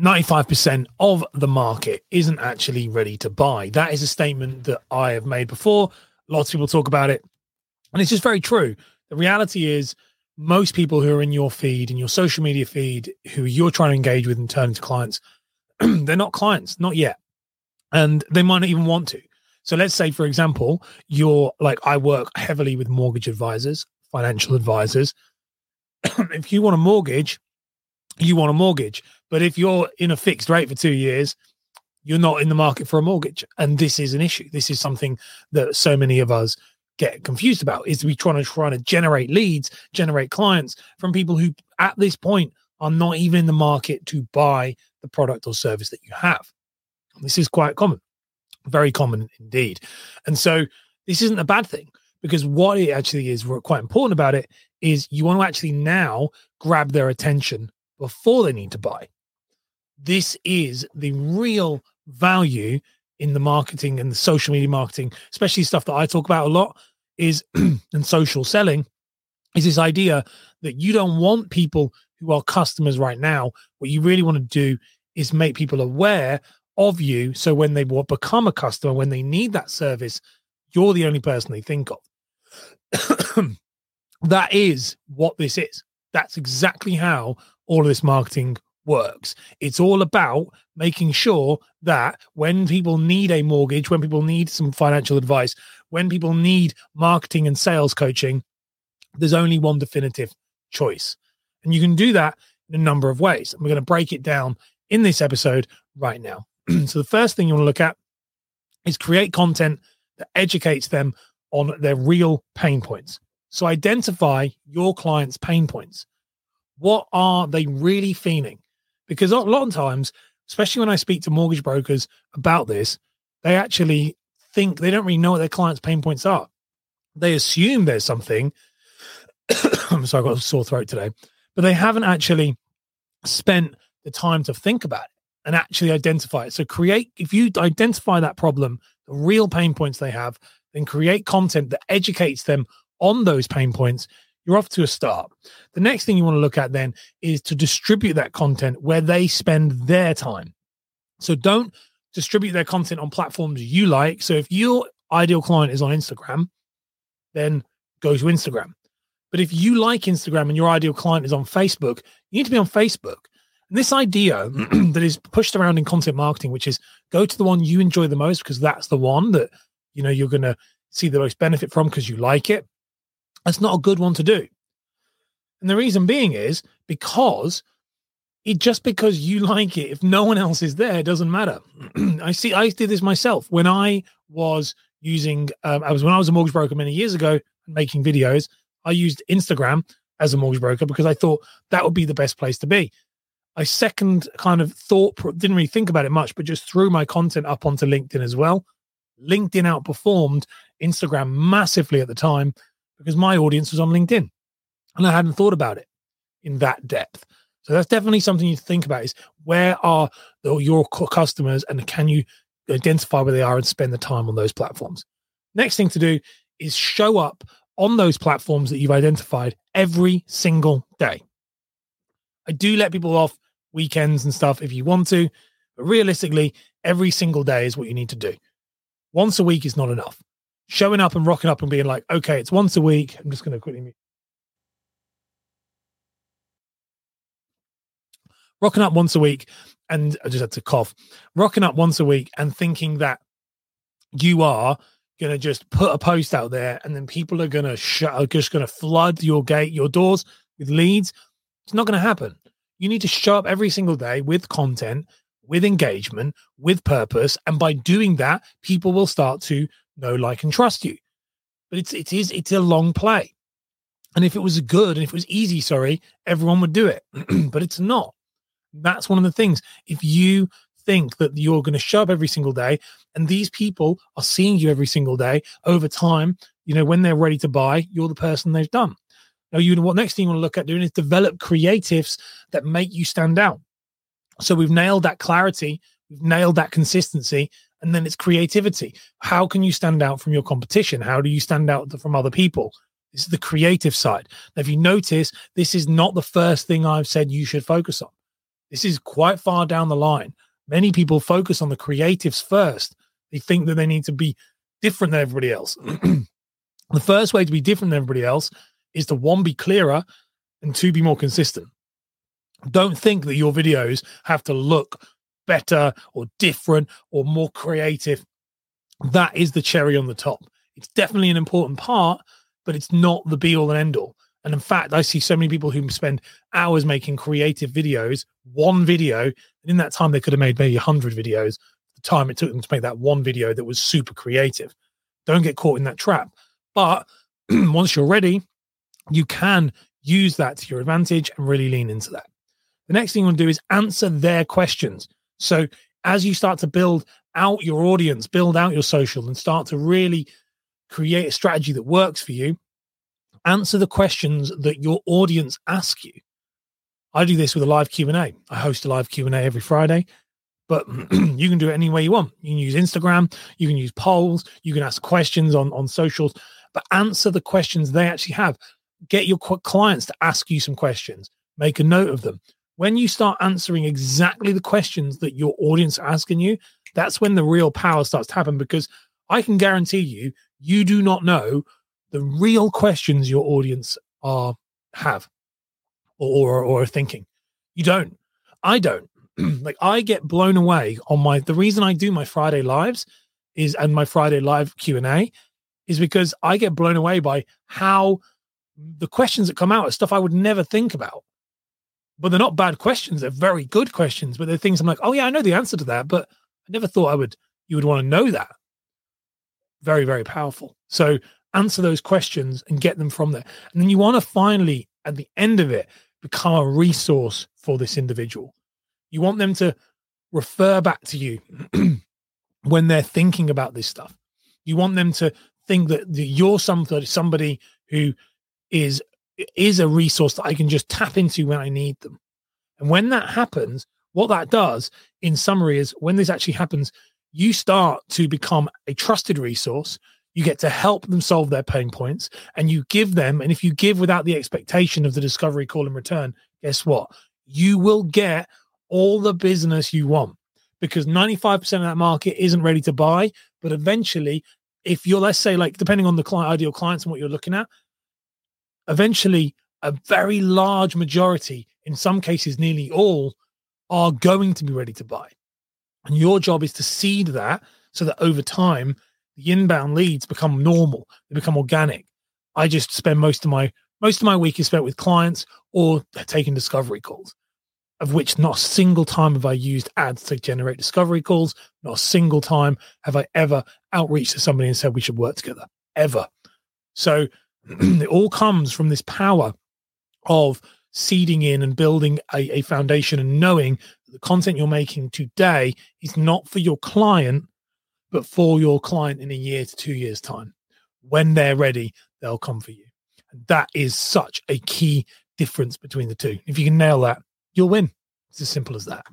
95% of the market isn't actually ready to buy. That is a statement that I have made before. Lots of people talk about it. And it's just very true. The reality is, most people who are in your feed, in your social media feed, who you're trying to engage with and turn into clients, they're not clients, not yet. And they might not even want to. So let's say, for example, you're like, I work heavily with mortgage advisors, financial advisors. if you want a mortgage, you want a mortgage. But if you're in a fixed rate for two years, you're not in the market for a mortgage. And this is an issue. This is something that so many of us get confused about is we trying to trying to generate leads, generate clients from people who at this point are not even in the market to buy the product or service that you have. This is quite common, very common indeed. And so this isn't a bad thing because what it actually is quite important about it is you want to actually now grab their attention before they need to buy. This is the real value in the marketing and the social media marketing, especially stuff that I talk about a lot, is and social selling is this idea that you don't want people who are customers right now. What you really want to do is make people aware of you. So when they become a customer, when they need that service, you're the only person they think of. that is what this is. That's exactly how all of this marketing works. It's all about making sure that when people need a mortgage, when people need some financial advice, when people need marketing and sales coaching, there's only one definitive choice. And you can do that in a number of ways. And we're going to break it down in this episode right now. so, the first thing you want to look at is create content that educates them on their real pain points. So, identify your client's pain points. What are they really feeling? because a lot of times, especially when I speak to mortgage brokers about this, they actually think they don't really know what their clients' pain points are. They assume there's something. I'm sorry, I got a sore throat today, but they haven't actually spent the time to think about it and actually identify it. So create if you identify that problem, the real pain points they have, then create content that educates them on those pain points you're off to a start. The next thing you want to look at then is to distribute that content where they spend their time. So don't distribute their content on platforms you like. So if your ideal client is on Instagram, then go to Instagram. But if you like Instagram and your ideal client is on Facebook, you need to be on Facebook. And this idea that is pushed around in content marketing, which is go to the one you enjoy the most because that's the one that you know you're going to see the most benefit from because you like it. That's not a good one to do. And the reason being is because it just because you like it, if no one else is there, doesn't matter. I see, I did this myself when I was using, um, I was when I was a mortgage broker many years ago making videos. I used Instagram as a mortgage broker because I thought that would be the best place to be. I second kind of thought, didn't really think about it much, but just threw my content up onto LinkedIn as well. LinkedIn outperformed Instagram massively at the time because my audience was on LinkedIn and I hadn't thought about it in that depth. So that's definitely something you think about is where are the, your customers and can you identify where they are and spend the time on those platforms. Next thing to do is show up on those platforms that you've identified every single day. I do let people off weekends and stuff if you want to, but realistically, every single day is what you need to do. Once a week is not enough showing up and rocking up and being like, okay, it's once a week. I'm just going to quickly mute. Rocking up once a week, and I just had to cough. Rocking up once a week and thinking that you are going to just put a post out there, and then people are going to are just going to flood your gate, your doors with leads. It's not going to happen. You need to show up every single day with content, with engagement, with purpose, and by doing that, people will start to know, like, and trust you. But it's it is it's a long play. And if it was good and if it was easy, sorry, everyone would do it. but it's not. That's one of the things. If you think that you're going to show up every single day and these people are seeing you every single day over time, you know, when they're ready to buy, you're the person they've done. Now, you what next thing you want to look at doing is develop creatives that make you stand out. So we've nailed that clarity, we've nailed that consistency, and then it's creativity. How can you stand out from your competition? How do you stand out from other people? This is the creative side. Now, if you notice, this is not the first thing I've said you should focus on. This is quite far down the line. Many people focus on the creatives first. They think that they need to be different than everybody else. the first way to be different than everybody else is to one, be clearer, and two, be more consistent. Don't think that your videos have to look better or different or more creative. That is the cherry on the top. It's definitely an important part, but it's not the be all and end all. And in fact, I see so many people who spend hours making creative videos, one video, and in that time they could have made maybe 100 videos. The time it took them to make that one video that was super creative. Don't get caught in that trap. But once you're ready, you can use that to your advantage and really lean into that. The next thing you want to do is answer their questions. So as you start to build out your audience, build out your social, and start to really create a strategy that works for you, answer the questions that your audience ask you. I do this with a live Q&A. I host a live Q&A every Friday, but you can do it any way you want. You can use Instagram, you can use polls, you can ask questions on on socials, but answer the questions they actually have. Get your clients to ask you some questions. Make a note of them. When you start answering exactly the questions that your audience are asking you, that's when the real power starts to happen because I can guarantee you, you do not know the real questions your audience are have or or, or are thinking. You don't. I don't. like I get blown away on my the reason I do my Friday lives is and my Friday live Q&A is because I get blown away by how the questions that come out are stuff I would never think about. But they're not bad questions. They're very good questions, but they're things I'm like, "Oh yeah, I know the answer to that, but I never thought I would you would want to know that." Very very powerful. So answer those questions and get them from there. And then you want to finally, at the end of it, become a resource for this individual. You want them to refer back to you when they're thinking about this stuff. You want them to think that, you're somebody, somebody who is is a resource that I can just tap into when I need them. And when that happens, what that does, in summary, is when this actually happens, you start to become a trusted resource you get to help them solve their pain points and you give them and if you give without the expectation of the discovery call in return guess what you will get all the business you want because 95% of that market isn't ready to buy but eventually if you're let's say like depending on the client ideal clients and what you're looking at eventually a very large majority in some cases nearly all are going to be ready to buy. And your job is to seed that so that over time the inbound leads become normal they become organic. I just spend most of my most of my week is spent with clients or taking discovery calls of which not a single time have i used ads to generate discovery calls. Not a single time have i ever outreached to somebody and said we should work together ever. So it all comes from this power of seeding in and building a, a foundation and knowing the content you're making today is not for your client but for your client in a year to two years' time. When they're ready, they'll come for you. And that is such a key difference between the two. If you can nail that, you'll win. It's as simple as that.